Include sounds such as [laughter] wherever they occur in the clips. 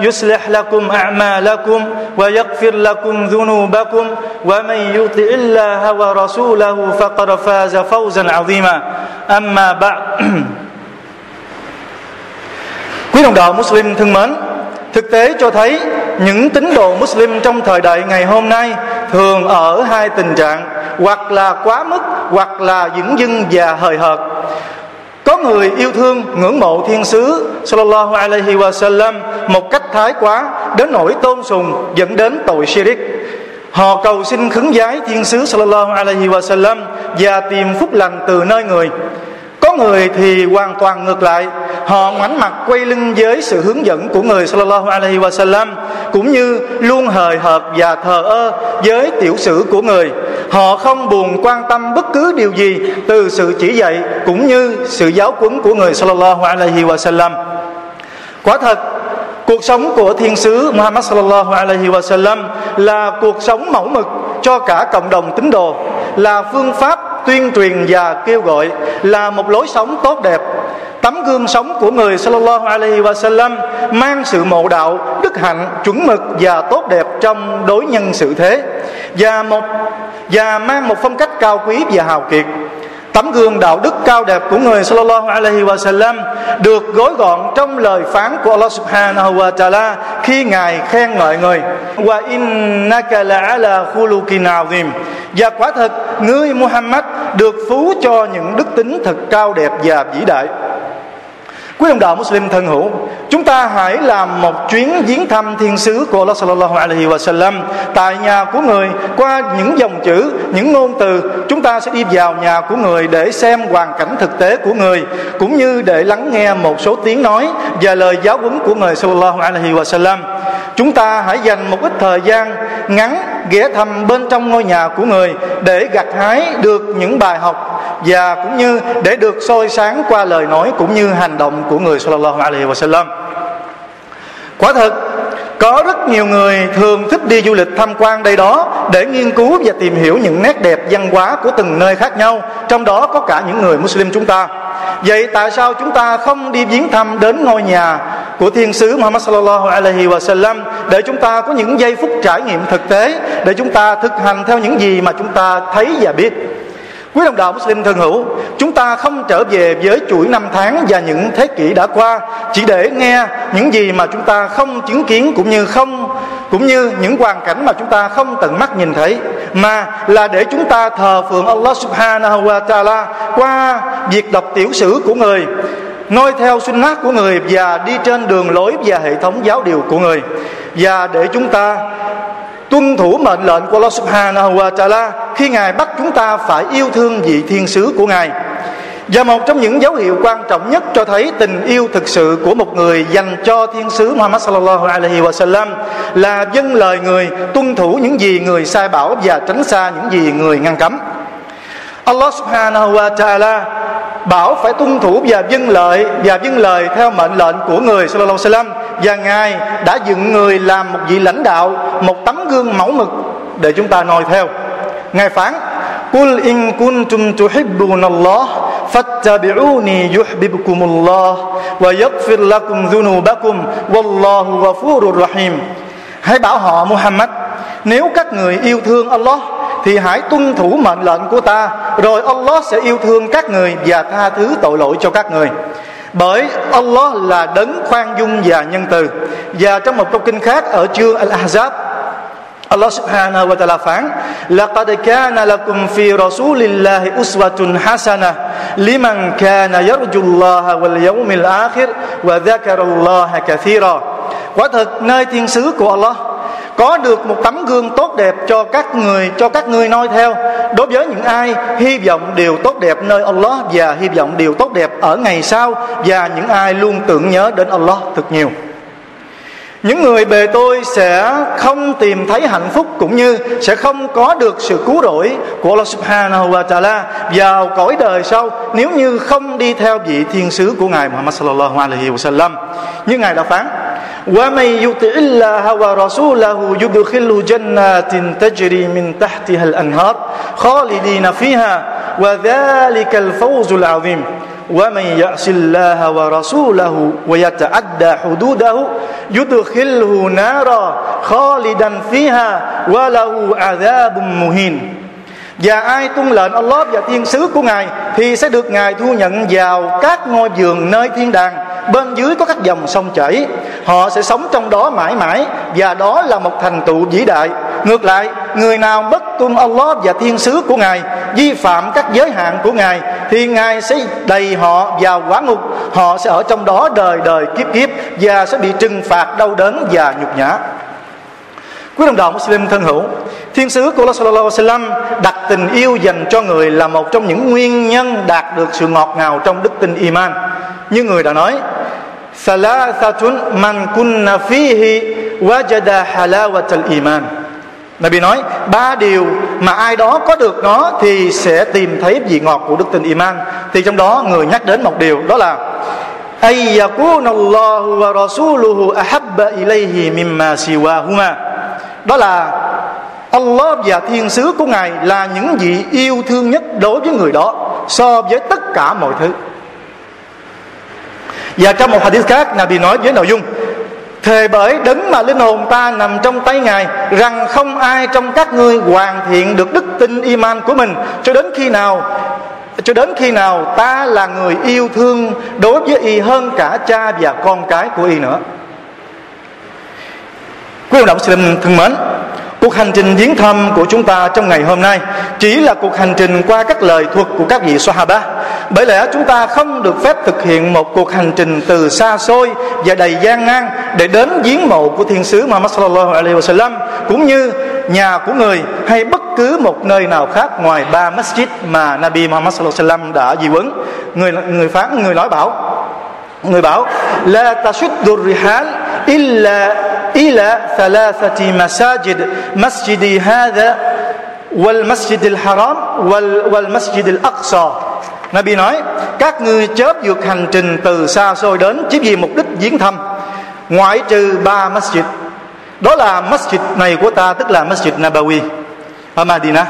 يصلح لكم اعمالكم ويغفر لكم ذنوبكم ومن يطع الله ورسوله فقد فاز فوزا عظيما اما بعد [clears throat] quý đồng đạo Muslim thân mến thực tế cho thấy những tín đồ Muslim trong thời đại ngày hôm nay thường ở hai tình trạng hoặc là quá mức hoặc là dửng dưng và hời hợt có người yêu thương ngưỡng mộ thiên sứ, sallallahu alaihi wa sallam, một cách thái quá, đến nỗi tôn sùng, dẫn đến tội shirik. Họ cầu xin khấn giái thiên sứ, sallallahu alaihi wa sallam, và tìm phúc lành từ nơi người có người thì hoàn toàn ngược lại. Họ ngoảnh mặt quay lưng với sự hướng dẫn của người sallallahu alaihi wasallam, cũng như luôn hời hợt và thờ ơ với tiểu sử của người. Họ không buồn quan tâm bất cứ điều gì từ sự chỉ dạy cũng như sự giáo huấn của người sallallahu alaihi wasallam. Quả thật, cuộc sống của thiên sứ Muhammad sallallahu alaihi wasallam là cuộc sống mẫu mực cho cả cộng đồng tín đồ, là phương pháp tuyên truyền và kêu gọi là một lối sống tốt đẹp. Tấm gương sống của người sallallahu alaihi wa sallam mang sự mộ đạo, đức hạnh, chuẩn mực và tốt đẹp trong đối nhân sự thế. Và một, và mang một phong cách cao quý và hào kiệt. Tấm gương đạo đức cao đẹp của người sallallahu alaihi wa sallam được gói gọn trong lời phán của Allah subhanahu wa ta'ala khi Ngài khen ngợi người. Wa innaka la'ala khuluqin azim. Và quả thật, ngươi Muhammad được phú cho những đức tính thật cao đẹp và vĩ đại. Quý đồng đạo Muslim thân hữu, chúng ta hãy làm một chuyến viếng thăm thiên sứ của Allah sallallahu alaihi wa sallam tại nhà của người qua những dòng chữ, những ngôn từ. Chúng ta sẽ đi vào nhà của người để xem hoàn cảnh thực tế của người cũng như để lắng nghe một số tiếng nói và lời giáo huấn của người sallallahu alaihi wa sallam. Chúng ta hãy dành một ít thời gian ngắn ghé thăm bên trong ngôi nhà của người để gặt hái được những bài học và cũng như để được soi sáng qua lời nói cũng như hành động của người sallallahu alaihi wasallam. Quả thật có rất nhiều người thường thích đi du lịch tham quan đây đó để nghiên cứu và tìm hiểu những nét đẹp văn hóa của từng nơi khác nhau, trong đó có cả những người Muslim chúng ta. Vậy tại sao chúng ta không đi viếng thăm đến ngôi nhà của thiên sứ Muhammad sallallahu alaihi wa sallam để chúng ta có những giây phút trải nghiệm thực tế để chúng ta thực hành theo những gì mà chúng ta thấy và biết. Quý đồng đạo Muslim thân hữu, chúng ta không trở về với chuỗi năm tháng và những thế kỷ đã qua. Chỉ để nghe những gì mà chúng ta không chứng kiến cũng như không cũng như những hoàn cảnh mà chúng ta không tận mắt nhìn thấy mà là để chúng ta thờ phượng Allah Subhanahu wa Taala qua việc đọc tiểu sử của người noi theo sunnah của người và đi trên đường lối và hệ thống giáo điều của người. Và để chúng ta tuân thủ mệnh lệnh của Allah Subhanahu wa Taala khi Ngài bắt chúng ta phải yêu thương vị thiên sứ của Ngài. Và một trong những dấu hiệu quan trọng nhất cho thấy tình yêu thực sự của một người dành cho thiên sứ Muhammad sallallahu alaihi wa sallam là dân lời người, tuân thủ những gì người sai bảo và tránh xa những gì người ngăn cấm. Allah subhanahu wa ta'ala bảo phải tuân thủ và dân lời, và dân lời theo mệnh lệnh của người sallallahu alaihi wasallam và ngài đã dựng người làm một vị lãnh đạo, một tấm gương mẫu mực để chúng ta noi theo ngài phán, Qul in kuntum tuhibbuna Allah, fattabi'uni yuhibbukumullah, wa yaghfir lakum dhunubakum, wallahu ghafurur rahim. Hãy bảo họ, Muhammad, nếu các người yêu thương Allah thì hãy tuân thủ mệnh lệnh của ta, rồi Allah sẽ yêu thương các người và tha thứ tội lỗi cho các người bởi Allah là đấng khoan dung và nhân từ. Và trong một câu kinh khác ở chương Al-Ahzab, Allah subhanahu wa ta'ala phán, Laqad kana lakum fi rasulillahi uswatun hasana liman kana yarjullaha wal yawmil akhir wa dhakara Allah kathira. Quả thật, nơi thiên sứ của Allah có được một tấm gương tốt đẹp cho các người, cho các người noi theo. Đối với những ai hy vọng điều tốt đẹp nơi Allah và hy vọng điều tốt đẹp ở ngày sau, và những ai luôn tưởng nhớ đến Allah thật nhiều. Những người bề tôi sẽ không tìm thấy hạnh phúc cũng như sẽ không có được sự cứu rỗi của Allah Subhanahu wa Taala vào cõi đời sau nếu như không đi theo vị thiên sứ của ngài Muhammad sallallahu alaihi wasallam. Như ngài đã phán ومن يطع الله ورسوله يدخله جنات تجري من تحتها الأنهار خالدين فيها وذلك الفوز العظيم ومن يعص الله ورسوله ويتعدى حدوده يدخله نارا خالدا فيها وله عذاب مهين và ai tuân lệnh Allah và thiên sứ của Ngài thì sẽ được Ngài thu nhận vào các ngôi vườn nơi thiên đàng bên dưới có các dòng sông chảy. Họ sẽ sống trong đó mãi mãi, và đó là một thành tựu vĩ đại. Ngược lại, người nào bất tuân Allah và thiên sứ của ngài, vi phạm các giới hạn của ngài, thì ngài sẽ đầy họ vào quả ngục. Họ sẽ ở trong đó đời đời kiếp kiếp, và sẽ bị trừng phạt đau đớn và nhục nhã. Quý đồng đạo Muslim thân hữu, Thiên sứ của Allah Sallallahu Alaihi Wasallam đặt tình yêu dành cho người là một trong những nguyên nhân đạt được sự ngọt ngào trong đức tin iman. Như người đã nói Thalathatun man kunna fihi wajada halawatal iman. Nabi nói, ba điều mà ai đó có được nó thì sẽ tìm thấy vị ngọt của đức tin iman. Thì trong đó người nhắc đến một điều, đó là ay Allahu wa rasuluhu ahabba ilayhi mimma siwahuma đó là Allah và thiên sứ của ngài là những vị yêu thương nhất đối với người đó so với tất cả mọi thứ. Và trong một hadith khác, Nabi nói với nội dung, Thề bởi đấng mà linh hồn ta nằm trong tay Ngài, Rằng không ai trong các ngươi hoàn thiện được đức tin iman của mình, Cho đến khi nào, cho đến khi nào ta là người yêu thương đối với y hơn cả cha và con cái của y nữa quý ông đạo Muslim thân mến, Cuộc hành trình viếng thăm của chúng ta trong ngày hôm nay chỉ là cuộc hành trình qua các lời thuật của các vị Sahaba. Bởi lẽ chúng ta không được phép thực hiện một cuộc hành trình từ xa xôi và đầy gian nan để đến viếng mộ của thiên sứ Muhammad sallallahu alaihi wasallam, cũng như nhà của người hay bất cứ một nơi nào khác ngoài ba masjid mà Nabi Muhammad sallallahu alaihi wasallam đã di vấn. Người người phán, người nói bảo, người bảo, la tashuddu rihal illa إلى ثلاثة مساجد مسجدي هذا والمسجد الحرام والمسجد الأقصى Nabi nói các ngươi chớp vượt hành trình từ xa xôi đến chỉ vì mục đích viếng thăm ngoại trừ ba masjid đó là masjid này của ta tức là masjid Nabawi ở Madinah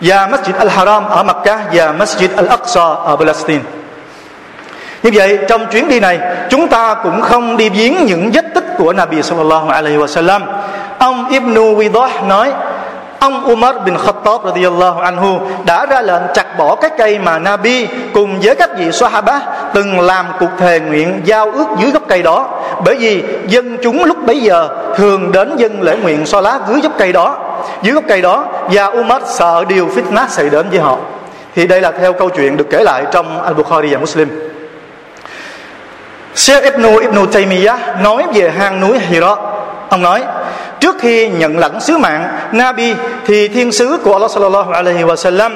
và masjid Al-Haram ở Makkah và masjid Al-Aqsa ở Palestine như vậy trong chuyến đi này chúng ta cũng không đi viếng những vết tích của Nabi sallallahu alaihi wasallam. Ông Ibn Widah nói Ông Umar bin Khattab radhiyallahu anhu đã ra lệnh chặt bỏ cái cây mà Nabi cùng với các vị Sahaba từng làm cuộc thề nguyện giao ước dưới gốc cây đó. Bởi vì dân chúng lúc bấy giờ thường đến dân lễ nguyện so lá dưới gốc cây đó, dưới gốc cây đó và Umar sợ điều fitnah xảy đến với họ. Thì đây là theo câu chuyện được kể lại trong Al-Bukhari và Muslim. Sheikh Ibn Ibn Taymiyyah nói về hang núi Hira. Ông nói, trước khi nhận lãnh sứ mạng Nabi thì thiên sứ của Allah sallallahu alaihi wasallam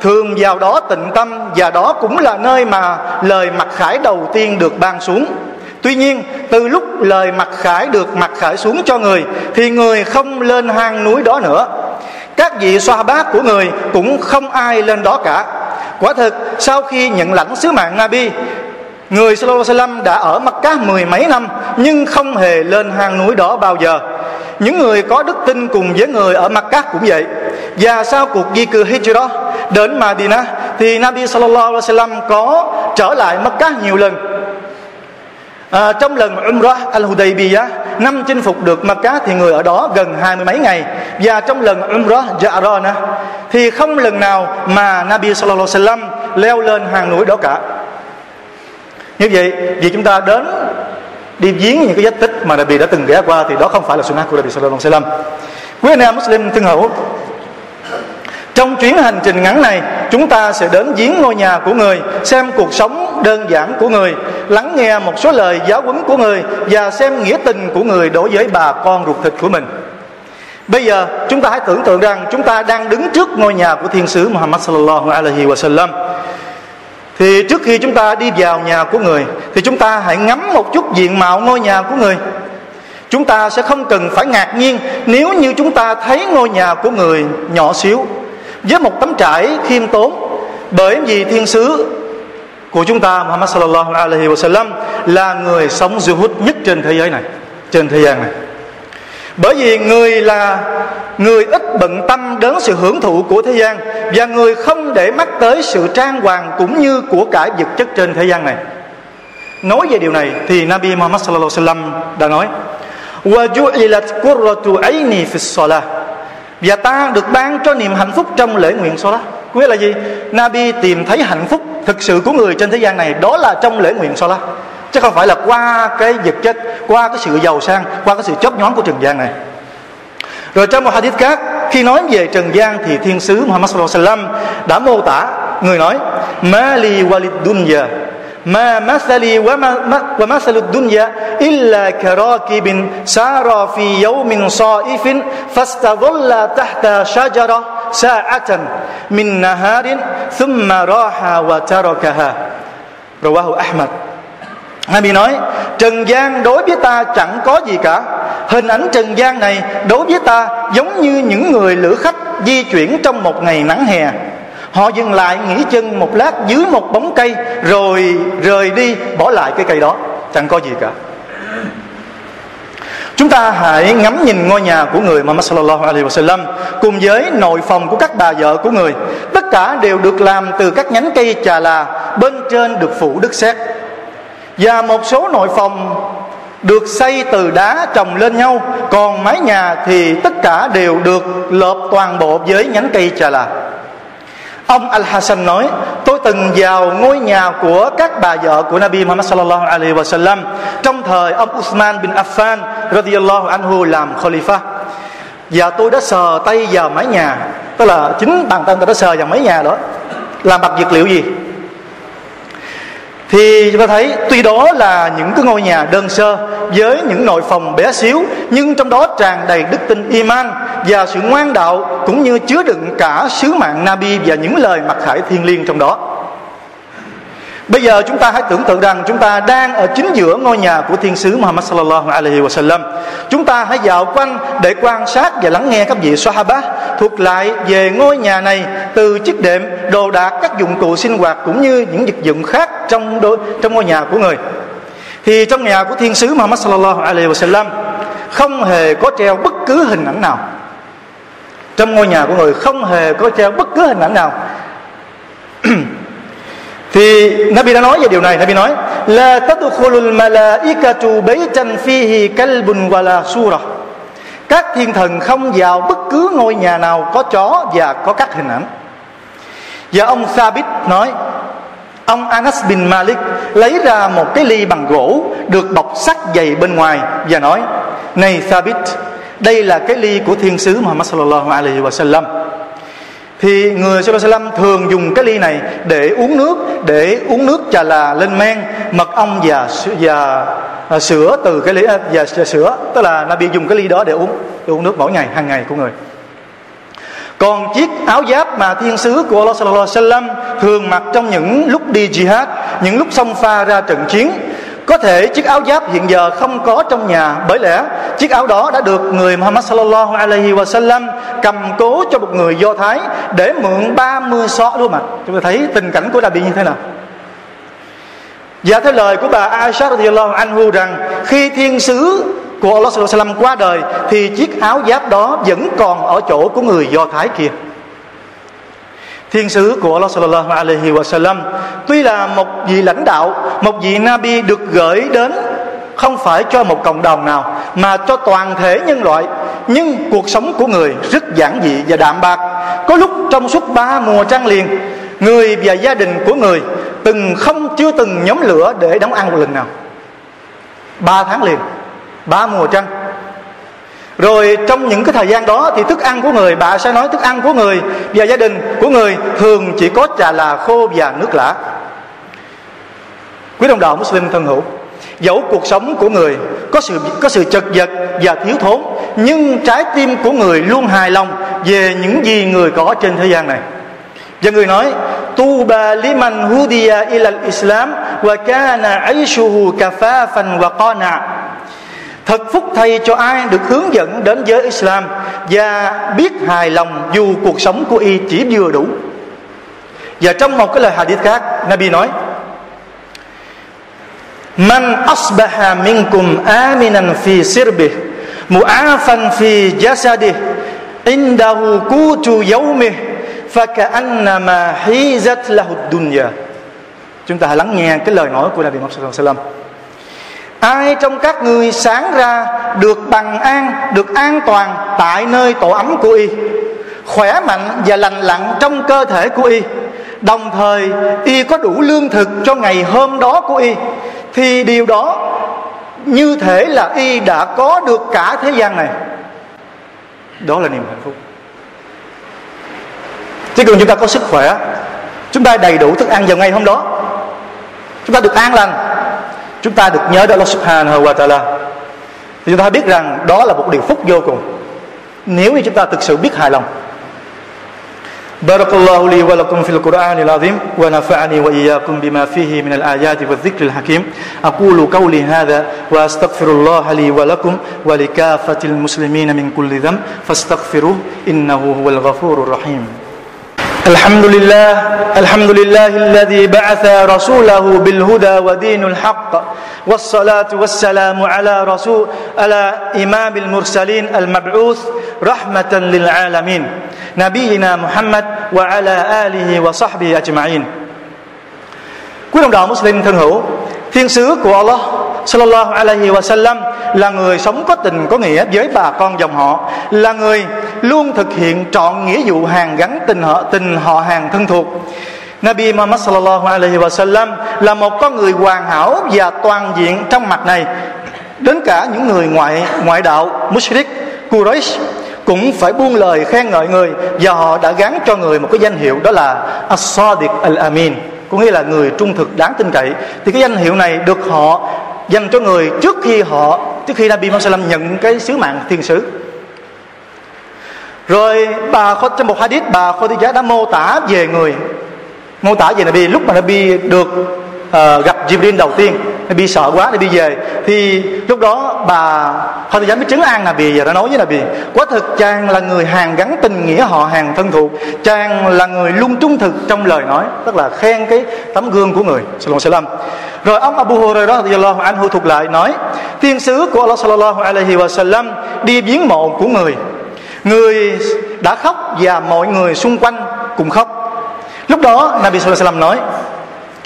thường vào đó tịnh tâm và đó cũng là nơi mà lời mặc khải đầu tiên được ban xuống. Tuy nhiên, từ lúc lời mặc khải được mặc khải xuống cho người Thì người không lên hang núi đó nữa. Các vị xoa bát của người cũng không ai lên đó cả. Quả thực, sau khi nhận lãnh sứ mạng Nabi Người Sallallahu đã ở Mecca mười mấy năm nhưng không hề lên hang núi đó bao giờ. Những người có đức tin cùng với người ở Mecca cũng vậy. Và sau cuộc di cư Hijrah đến Madinah thì Nabi Sallallahu Alaihi có trở lại Mecca nhiều lần. À, trong lần Umrah Al-Hudaybiyah năm chinh phục được Mecca thì người ở đó gần hai mươi mấy ngày và trong lần Umrah Ja'rana thì không lần nào mà Nabi Sallallahu Alaihi leo lên hang núi đó cả như vậy, vì chúng ta đến đi viếng những cái vết tích mà Nabi đã từng ghé qua thì đó không phải là sunnah của Nabi sallallahu alaihi wasallam quý anh em Muslim thân hữu, trong chuyến hành trình ngắn này, chúng ta sẽ đến viếng ngôi nhà của người, xem cuộc sống đơn giản của người, lắng nghe một số lời giáo huấn của người và xem nghĩa tình của người đối với bà con ruột thịt của mình Bây giờ, chúng ta hãy tưởng tượng rằng chúng ta đang đứng trước ngôi nhà của thiên sứ Muhammad sallallahu alaihi wasallam. Thì trước khi chúng ta đi vào nhà của người thì chúng ta hãy ngắm một chút diện mạo ngôi nhà của người. Chúng ta sẽ không cần phải ngạc nhiên nếu như chúng ta thấy ngôi nhà của người nhỏ xíu với một tấm trải khiêm tốn bởi vì thiên sứ của chúng ta Muhammad sallallahu alaihi Wasallam là người sống zuhud nhất trên thế giới này, trên thế gian này bởi vì người là người ít bận tâm đến sự hưởng thụ của thế gian và người không để mắt tới sự trang hoàng cũng như của cải vật chất trên thế gian này nói về điều này thì Nabi Muhammad sallallahu alaihi wasallam đã nói وَجُعِلَتْ قُرَّةُ عَيْنِي فِي الصَّلَاةِ Và ta được ban cho niềm hạnh phúc trong lễ nguyện Salah Nghĩa là gì? Nabi tìm thấy hạnh phúc thực sự của người trên thế gian này Đó là trong lễ nguyện Salah chứ không phải là qua cái vật chất qua cái sự giàu sang qua cái sự chớp nhón của trần gian này. Rồi trong một hadith khác khi nói về trần gian thì thiên sứ Muhammad sallallahu alaihi wasallam đã mô tả người nói ma li walid dunya ma masali wa ma, ma wa masalu dunya illa karakibin sara fi yawmin sa'ifin fastadhalla tahta shajara sa'atan min naharin thumma raha wa tarakaha. Rawahu ahmad. Nabi nói Trần gian đối với ta chẳng có gì cả. Hình ảnh trần gian này đối với ta giống như những người lữ khách di chuyển trong một ngày nắng hè. Họ dừng lại nghỉ chân một lát dưới một bóng cây Rồi rời đi bỏ lại cái cây đó. Chẳng có gì cả. Chúng ta hãy ngắm nhìn ngôi nhà của người Muhammad sallallahu alaihi wasallam cùng với nội phòng của các bà vợ của người. Tất cả đều được làm từ các nhánh cây trà là, bên trên được phủ đất sét và một số nội phòng được xây từ đá trồng lên nhau, còn mái nhà thì tất cả đều được lợp toàn bộ với nhánh cây trà là Ông Al-Hasan nói, Tôi từng vào ngôi nhà của các bà vợ của Nabi Muhammad sallallahu alaihi wasallam Trong thời ông usman bin Affan radhiyallahu anhu làm Khalifa Và tôi đã sờ tay vào mái nhà, Tức là chính bàn tay tôi đã sờ vào mái nhà đó, Làm bằng vật liệu gì? Thì chúng ta thấy tuy đó là những cái ngôi nhà đơn sơ với những nội phòng bé xíu nhưng trong đó tràn đầy đức tin iman và sự ngoan đạo cũng như chứa đựng cả sứ mạng nabi và những lời mặc khải thiên liêng trong đó Bây giờ chúng ta hãy tưởng tượng rằng chúng ta đang ở chính giữa ngôi nhà của thiên sứ Muhammad sallallahu alaihi wasallam. Chúng ta hãy dạo quanh để quan sát và lắng nghe các vị Sahaba thuật lại về ngôi nhà này từ chiếc đệm, đồ đạc, các dụng cụ sinh hoạt cũng như những vật dụng khác trong đôi, trong ngôi nhà của người. Thì trong nhà của thiên sứ Muhammad sallallahu alaihi wasallam không hề có treo bất cứ hình ảnh nào. Trong ngôi nhà của người không hề có treo bất cứ hình ảnh nào [clears throat] thì Nabi đã nói về điều này Nabi nói la tadkhulul malaikatu baytan fihi kalbun wala sura các thiên thần không vào bất cứ ngôi nhà nào có chó và có các hình ảnh và ông Sabit nói Ông Anas bin Malik lấy ra một cái ly bằng gỗ được bọc sắt dày bên ngoài và nói: "Này Thabit, đây là cái ly của thiên sứ Muhammad sallallahu alaihi wasallam. Thì người Sallallahu thường dùng cái ly này để uống nước để uống nước trà là lên men mật ong và và à, sữa từ cái ly và, và sữa tức là Nabi dùng cái ly đó để uống để uống nước mỗi ngày hàng ngày của người còn chiếc áo giáp mà thiên sứ của Allah Sallallahu Alaihi thường mặc trong những lúc đi jihad, những lúc xông pha ra trận chiến, có thể chiếc áo giáp hiện giờ không có trong nhà bởi lẽ chiếc áo đó đã được người Muhammad sallallahu alaihi wasallam cầm cố cho một người Do Thái để mượn 30 xó luôn mà Chúng ta thấy tình cảnh của Nabi như thế nào? Và theo lời của bà Aisha radhiyallahu anhu rằng, khi thiên sứ của Allah sallallahu wasallam qua đời, thì chiếc áo giáp đó vẫn còn ở chỗ của người Do Thái kia. Thiên sứ của Allah sallallahu alaihi wasallam, tuy là một vị lãnh đạo, một vị nabi được gửi đến, không phải cho một cộng đồng nào, mà cho toàn thể nhân loại. Nhưng cuộc sống của người rất giản dị và đạm bạc. Có lúc trong suốt ba mùa trăng liền, người và gia đình của người từng không chưa từng nhóm lửa để đóng ăn một lần nào. Ba tháng liền ba mùa trăng. Rồi trong những cái thời gian đó thì thức ăn của người, bà sẽ nói thức ăn của người và gia đình của người thường chỉ có trà là khô và nước lã. Quý đồng đạo Muslim thân hữu, dẫu cuộc sống của người có sự có sự chật vật và thiếu thốn, nhưng trái tim của người luôn hài lòng về những gì người có trên thế gian này. Và người nói, tu ba liman hudiya ila islam wa kana aishuhu kafafan wa qana thật phúc thay cho ai được hướng dẫn đến giới Islam và biết hài lòng dù cuộc sống của y chỉ vừa đủ. Và trong một cái lời hadith khác, Nabi nói, Man asbaha minkum aminan fi sirbih mu'afan fi jasadih indahu kutu yawmih faka'annama hizat lahud dunya. Chúng ta hãy lắng nghe cái lời nói của Nabi Muhammad sallallahu alaihi wasallam ai trong các người sáng ra được bằng an, được an toàn tại nơi tổ ấm của y? Khỏe mạnh và lành lặn trong cơ thể của y. Đồng thời, y có đủ lương thực cho ngày hôm đó của y. Thì điều đó, như thể là y đã có được cả thế gian này. Đó là niềm hạnh phúc. Chỉ cần chúng ta có sức khỏe, chúng ta đầy đủ thức ăn vào ngày hôm đó. Chúng ta được an lành. Chúng ta được nhớ đến Allah Subhanahu wa Taala. Thì chúng ta biết rằng đó là một điều phúc vô cùng nếu như chúng ta thực sự biết hài lòng. بارك الله لي ولكم في القرآن العظيم ونفعني وإياكم بما فيه من الآيات والذكر الحكيم أقول قولي هذا وأستغفر الله لي ولكم ولكافة المسلمين من كل ذنب فاستغفروه إنه هو الغفور الرحيم الحمد لله الحمد لله الذي بعث رسوله بالهدى ودين الحق والصلاة والسلام على رسول على إمام المرسلين المبعوث رحمة للعالمين نبينا محمد وعلى آله وصحبه أجمعين. Quý đồng đạo Muslim thân hữu Thiên sứ của Allah Sallallahu alaihi wa sallam Là người sống có tình có nghĩa với bà con dòng họ Là người luôn thực hiện trọn nghĩa vụ hàng gắn tình họ, tình họ hàng thân thuộc. Nabi Muhammad sallallahu alaihi wa sallam là một con người hoàn hảo và toàn diện trong mặt này. Đến cả những người ngoại ngoại đạo mushrik Quraysh cũng phải buông lời khen ngợi người và họ đã gắn cho người một cái danh hiệu đó là As-Sadiq Al-Amin có nghĩa là người trung thực đáng tin cậy thì cái danh hiệu này được họ dành cho người trước khi họ trước khi Nabi Muhammad nhận cái sứ mạng thiên sứ. Rồi bà trong một hadith bà Khadija đã mô tả về người mô tả về Nabi lúc mà Nabi được uh, gặp Jibril đầu tiên bị sợ quá để bị về. Thì lúc đó bà không dám mới chứng an là bì và đã nói với là bì quá thực chàng là người hàng gắn tình nghĩa họ hàng thân thuộc. Chàng là người luôn trung thực trong lời nói, tức là khen cái tấm gương của người, sallallahu rồi ông Abu Hurairah radhiyallahu anhu thuộc lại nói, tiên sứ của Allah sallallahu alaihi wasallam đi viếng mộ của người. Người đã khóc và mọi người xung quanh cùng khóc. Lúc đó Nabi sallallahu alaihi wasallam nói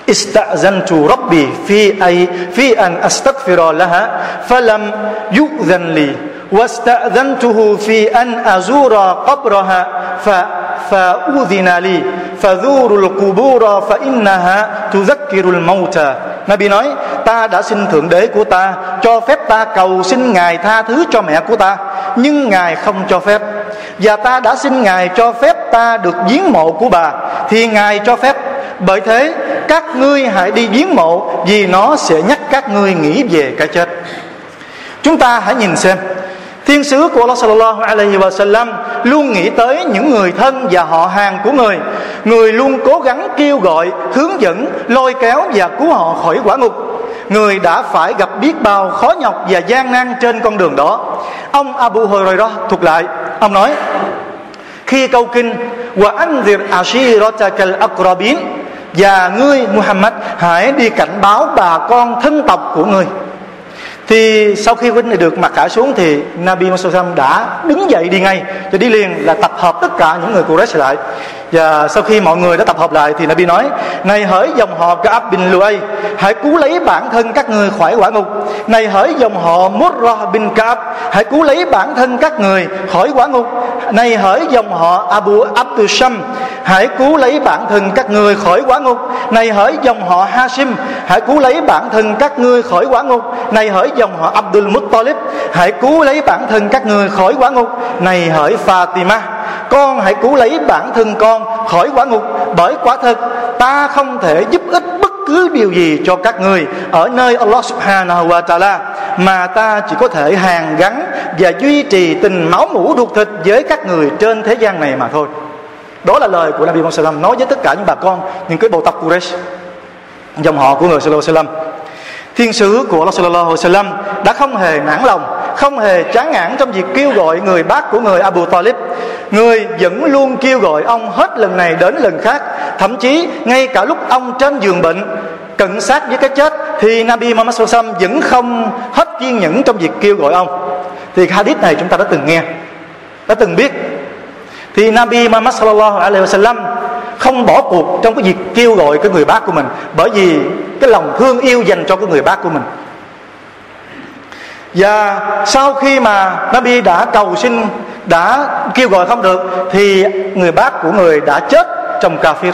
استأذنت ربي في أي في أن أستغفر لها فلم يؤذن لي واستأذنته في أن أزور قبرها ف فأذن لي فذور القبور فإنها تذكر الموتى Nabi nói ta đã xin thượng đế của ta cho phép ta cầu xin ngài tha thứ cho mẹ của ta nhưng ngài không cho phép và ta đã xin ngài cho phép ta được viếng mộ của bà thì ngài cho phép bởi thế các ngươi hãy đi viếng mộ vì nó sẽ nhắc các ngươi nghĩ về cái chết chúng ta hãy nhìn xem Thiên sứ của Allah sallallahu alaihi wa sallam luôn nghĩ tới những người thân và họ hàng của người. Người luôn cố gắng kêu gọi, hướng dẫn, lôi kéo và cứu họ khỏi quả ngục. Người đã phải gặp biết bao khó nhọc và gian nan trên con đường đó. Ông Abu Hurairah thuộc lại, ông nói: Khi câu kinh wa anzir ashiratakal aqrabin và ngươi, Muhammad, hãy đi cảnh báo bà con thân tộc của ngươi. Thì sau khi huynh này được mặc cả xuống thì Nabi Muhammad đã đứng dậy đi ngay, cho đi liền là tập hợp tất cả những người Quraysh lại và sau khi mọi người đã tập hợp lại thì Nabi nói, này hỡi dòng họ Kaab bin Luay, hãy cứu lấy bản thân các người khỏi quả ngục. Này hỡi dòng họ Murrah bin Ka'ab, hãy cứu lấy bản thân các người khỏi quả ngục. Này hỡi dòng họ Abu Abdusham hãy cứu lấy bản thân các người khỏi quả ngục. Này hỡi dòng họ Hashim, hãy cứu lấy bản thân các ngươi khỏi quả ngục. Này hỡi dòng họ Abdul Muttalib, hãy cứu lấy bản thân các người khỏi quả ngục. Này hỡi Fatima con hãy cứu lấy bản thân con khỏi quả ngục, bởi quả thật, ta không thể giúp ích bất cứ điều gì cho các người ở nơi Allah subhanahu wa ta'ala, mà ta chỉ có thể hàn gắn và duy trì tình máu mủ ruột thịt với các người trên thế gian này mà thôi. Đó là lời của Nabi Muhammad nói với tất cả những bà con, những cái bộ tộc Quraysh, dòng họ của người sallallahu alaihi wasallam. Thiên sứ của Allah sallallahu alaihi wasallam đã không hề nản lòng không hề chán nản trong việc kêu gọi người bác của người Abu Talib. Người vẫn luôn kêu gọi ông hết lần này đến lần khác. Thậm chí, ngay cả lúc ông trên giường bệnh, cận sát với cái chết, thì Nabi Muhammad SAW vẫn không hết kiên nhẫn trong việc kêu gọi ông. Thì hadith này chúng ta đã từng nghe, đã từng biết. Thì Nabi Muhammad sallallahu alaihi wasallam không bỏ cuộc trong cái việc kêu gọi cái người bác của mình, bởi vì cái lòng thương yêu dành cho cái người bác của mình và sau khi mà Nabi đã cầu xin, đã kêu gọi không được, thì người bác của người đã chết trong kafir.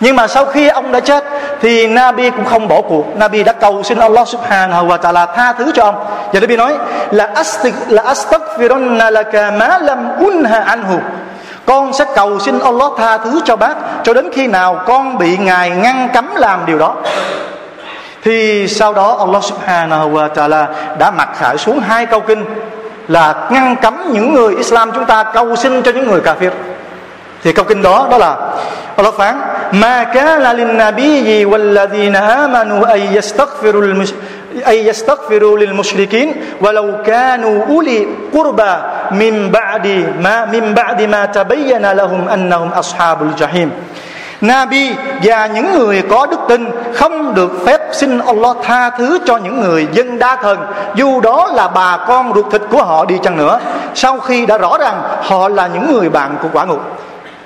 Nhưng mà sau khi ông đã chết, thì Nabi cũng không bỏ cuộc. Nabi đã cầu xin Allah subhanahu wa ta'ala tha thứ cho ông. Và Nabi nói là astig là astaghfirunna laka ma lam unha anhu. Con sẽ cầu xin Allah tha thứ cho bác cho đến khi nào con bị ngài ngăn cấm làm điều đó thì sau đó Allah subhanahu wa ta'ala đã mặc khải xuống hai câu kinh là ngăn cấm những người Islam chúng ta cầu xin cho những người cà kafir. Thì câu kinh đó đó là Allah phán, ma kana lin nabiyyi wal ladina amanu ay yastaghfiru ay yastaghfiru lil mushrikin walau kanu uli qurba min ba'di ma, min ba'di ma tabayyana lahum annahum ashabul jahim. Nabi và những người có đức tin không được phép xin Allah tha thứ cho những người dân đa thần. Dù đó là bà con ruột thịt của họ đi chăng nữa, sau khi đã rõ ràng họ là những người bạn của quả ngục.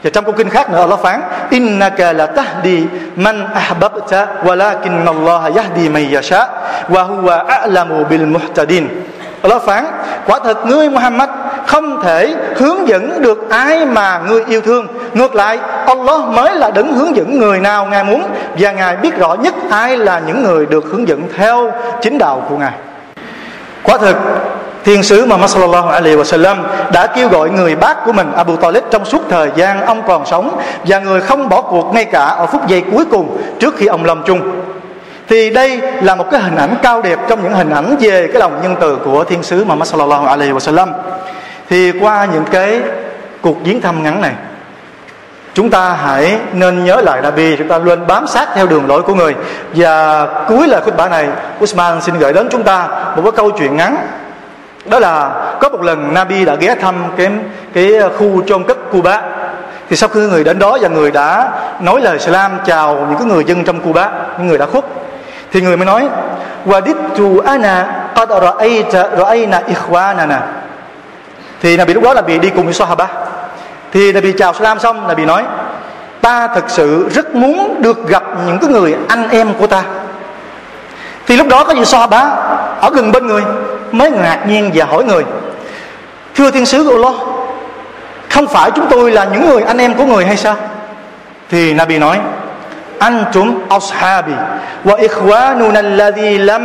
Và trong câu kinh khác nữa, Allah phán, innaka la tahdi man ahbabta walakin Allah yahdi man yasha, wa huwa a'lamu bil muhtadin. Allah phán, quả thật ngươi, Muhammad, không thể hướng dẫn được ai mà ngươi yêu thương. Ngược lại, Allah mới là đấng hướng dẫn người nào ngài muốn, và ngài biết rõ nhất ai là những người được hướng dẫn theo chính đạo của ngài. Quả thực Thiên sứ Muhammad sallallahu alaihi wasallam đã kêu gọi người bác của mình, Abu Talib, trong suốt thời gian ông còn sống, và người không bỏ cuộc ngay cả ở phút giây cuối cùng trước khi ông lâm chung thì đây là một cái hình ảnh cao đẹp trong những hình ảnh về cái lòng nhân từ của thiên sứ Muhammad sallallahu alaihi wasallam. Thì qua những cái cuộc viếng thăm ngắn này, chúng ta hãy nên nhớ lại Nabi chúng ta luôn bám sát theo đường lối của người. Và cuối lời khutbah này, Usman xin gửi đến chúng ta một cái câu chuyện ngắn. Đó là, có một lần Nabi đã ghé thăm cái cái khu chôn cất Cuba. Thì sau khi người đến đó và người đã nói lời salam chào những cái người dân trong Cuba, những người đã khuất thì người mới nói, wadittu ana qad ra'aita, ra'ayna ikhwanana. Thì Nabi lúc đó là bị đi cùng với Sahaba. Thì Nabi chào salam xong, Nabi nói, ta thật sự rất muốn được gặp những cái người anh em của ta. Thì lúc đó có gì Sahaba ở gần bên người mới ngạc nhiên và hỏi người, thưa thiên sứ của Allah, không phải chúng tôi là những người anh em của người hay sao? Thì Nabi nói antum ashabi. Wa ikhwanuna alladhi lam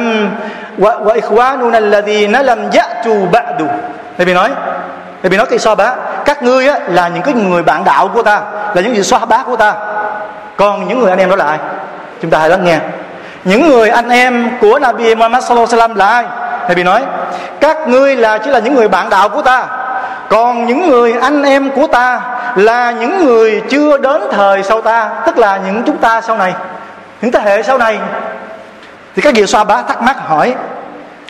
wa, wa ikhwanuna alladhina lam ya'tu ba'du. Nabi nói Nabi nói cái so bá. Các ngươi á, là những cái người bạn đạo của ta là những gì xoa bá của ta. Còn những người anh em đó là ai? Chúng ta hãy lắng nghe. Những người anh em của Nabi Muhammad sallallahu alaihi wasallam là ai? Nabi nói các ngươi là chỉ là những người bạn đạo của ta còn những người anh em của ta là những người chưa đến thời sau ta, tức là những chúng ta sau này, những thế hệ sau này. Thì các vị xoa bá thắc mắc hỏi,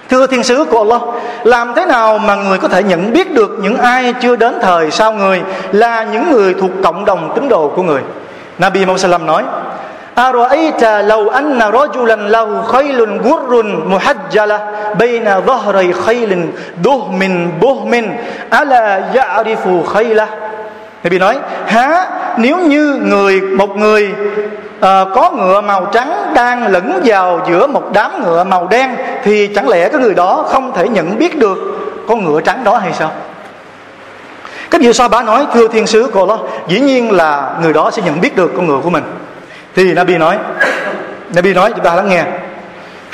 thưa thiên sứ của Allah, làm thế nào mà người có thể nhận biết được những ai chưa đến thời sau người là những người thuộc cộng đồng tín đồ của người? Nabi Muhammad nói أرأيت لو أن رجلا له خيل غر محجلة بين ظهري خيل دهم بهم ألا يعرف خيله Nabi nói há nếu như người một người uh, có ngựa màu trắng đang lẫn vào giữa một đám ngựa màu đen thì chẳng lẽ cái người đó không thể nhận biết được con ngựa trắng đó hay sao các vị sa bá nói thưa thiên sứ của Allah dĩ nhiên là người đó sẽ nhận biết được con ngựa của mình thì Nabi nói Nabi nói chúng ta lắng nghe.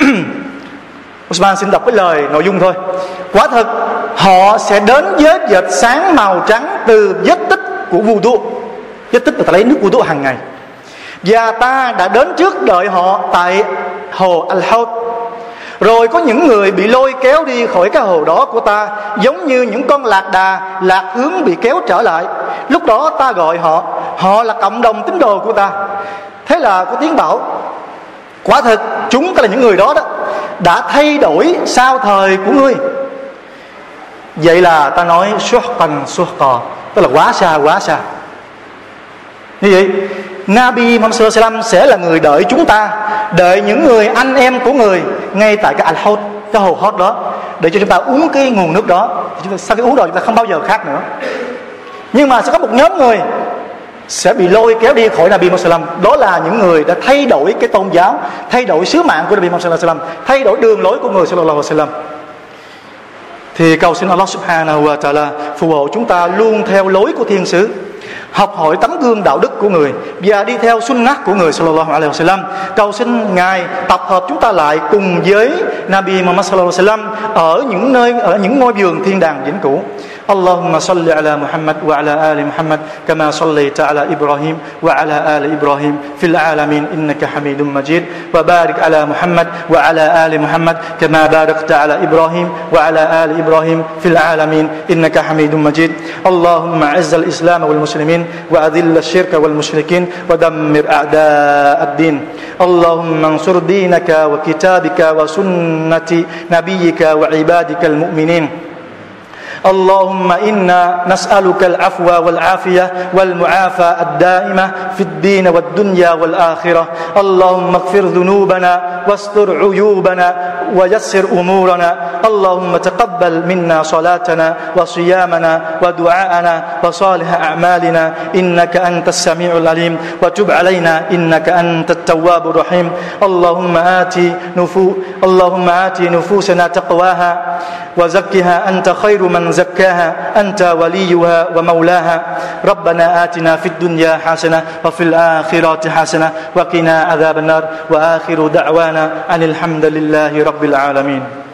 [clears throat] Usman xin đọc cái lời nội dung thôi. Quả thật họ sẽ đến với vệt sáng màu trắng từ vết tích của vu tu Vết tích là ta lấy nước vu tu hàng ngày. Và ta đã đến trước đợi họ tại hồ Al Hot, rồi có những người bị lôi kéo đi khỏi cái hồ đó của ta Giống như những con lạc đà Lạc hướng bị kéo trở lại. Lúc đó ta gọi họ Họ là cộng đồng tín đồ của ta. Thế là có tiếng bảo Quả thực chúng ta là những người đó đó Đã thay đổi sau thời của ngươi. Vậy là ta nói suốt cần suốt cò. Tức là quá xa quá xa. Như vậy Nabi Muhammad Sallam sẽ là người đợi chúng ta Đợi những người anh em của người Ngay tại cái al Cái hồ hot đó Để cho chúng ta uống cái nguồn nước đó. Chúng ta, Sau khi uống rồi chúng ta không bao giờ khác nữa. Nhưng mà sẽ có một nhóm người sẽ bị lôi kéo đi khỏi Nabi Muhammad đó là những người đã thay đổi cái tôn giáo, thay đổi sứ mạng của Nabi Muhammad thay đổi đường lối của người sallallahu alaihi wasallam. Thì cầu xin Allah subhanahu wa ta'ala phù hộ chúng ta luôn theo lối của thiên sứ, học hỏi tấm gương đạo đức của người, và đi theo sunnah của người sallallahu alaihi wasallam. Cầu xin ngài tập hợp chúng ta lại cùng với Nabi Muhammad sallallahu alaihi wasallam ở những nơi, ở những ngôi vườn thiên đàng vĩnh cửu. اللهم صل على محمد وعلى آل محمد كما صليت على إبراهيم وعلى آل إبراهيم في العالمين إنك حميد مجيد. وبارك على محمد وعلى آل محمد كما باركت على إبراهيم وعلى آل إبراهيم في العالمين إنك حميد مجيد. اللهم أعز الإسلام والمسلمين وأذل الشرك والمشركين ودمر أعداء الدين. اللهم انصر دينك وكتابك وسنة نبيك وعبادك المؤمنين. اللهم إنا نسألك العفو والعافية والمعافاة الدائمة في الدين والدنيا والآخرة. اللهم اغفر ذنوبنا واستر عيوبنا ويسر أمورنا. اللهم تقبل منا صلاتنا وصيامنا ودعاءنا وصالح أعمالنا. إنك أنت السميع العليم. وتب علينا إنك أنت التواب الرحيم. اللهم آتي نفو اللهم آتي نفوسنا تقواها وزكها أنت خير من زكاها أنت وليها ومولاها. ربنا آتنا في الدنيا حسنة وفي الآخرة حسنة وقنا عذاب النار. وآخر دعوانا أن الحمد لله رب العالمين.